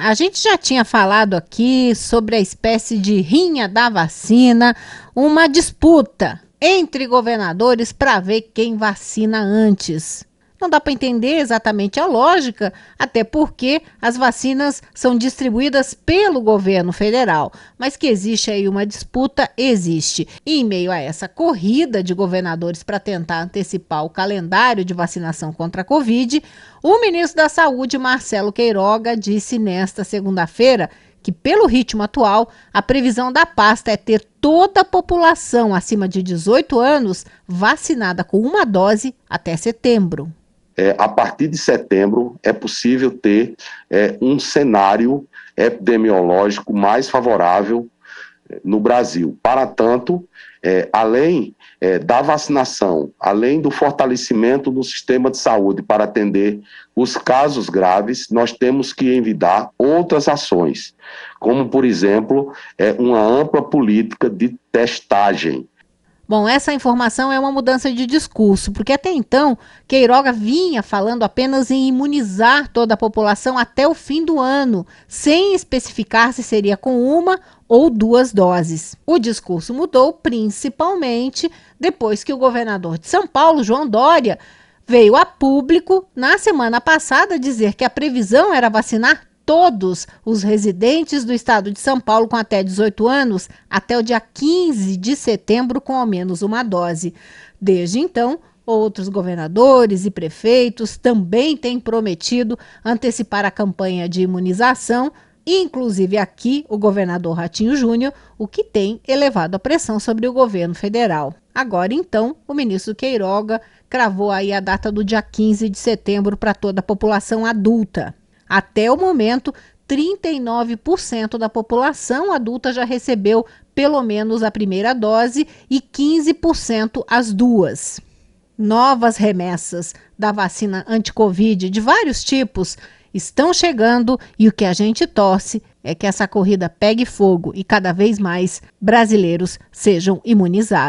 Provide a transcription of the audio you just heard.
a gente já tinha falado aqui sobre a espécie de rinha da vacina, uma disputa entre governadores para ver quem vacina antes. Não dá para entender exatamente a lógica, até porque as vacinas são distribuídas pelo governo federal. Mas que existe aí uma disputa, existe. E em meio a essa corrida de governadores para tentar antecipar o calendário de vacinação contra a Covid, o ministro da Saúde, Marcelo Queiroga, disse nesta segunda-feira que, pelo ritmo atual, a previsão da pasta é ter toda a população acima de 18 anos vacinada com uma dose até setembro é, a partir de setembro é possível ter é, um cenário epidemiológico mais favorável é, no Brasil. Para tanto, é, além é, da vacinação, além do fortalecimento do sistema de saúde para atender os casos graves, nós temos que envidar outras ações, como, por exemplo, é, uma ampla política de testagem Bom, essa informação é uma mudança de discurso, porque até então Queiroga vinha falando apenas em imunizar toda a população até o fim do ano, sem especificar se seria com uma ou duas doses. O discurso mudou principalmente depois que o governador de São Paulo, João Dória, veio a público na semana passada dizer que a previsão era vacinar todos os residentes do estado de São Paulo com até 18 anos até o dia 15 de setembro com ao menos uma dose. Desde então, outros governadores e prefeitos também têm prometido antecipar a campanha de imunização, inclusive aqui o governador Ratinho Júnior, o que tem elevado a pressão sobre o governo federal. Agora, então, o ministro Queiroga cravou aí a data do dia 15 de setembro para toda a população adulta. Até o momento, 39% da população adulta já recebeu pelo menos a primeira dose e 15% as duas. Novas remessas da vacina anti-Covid de vários tipos estão chegando e o que a gente torce é que essa corrida pegue fogo e cada vez mais brasileiros sejam imunizados.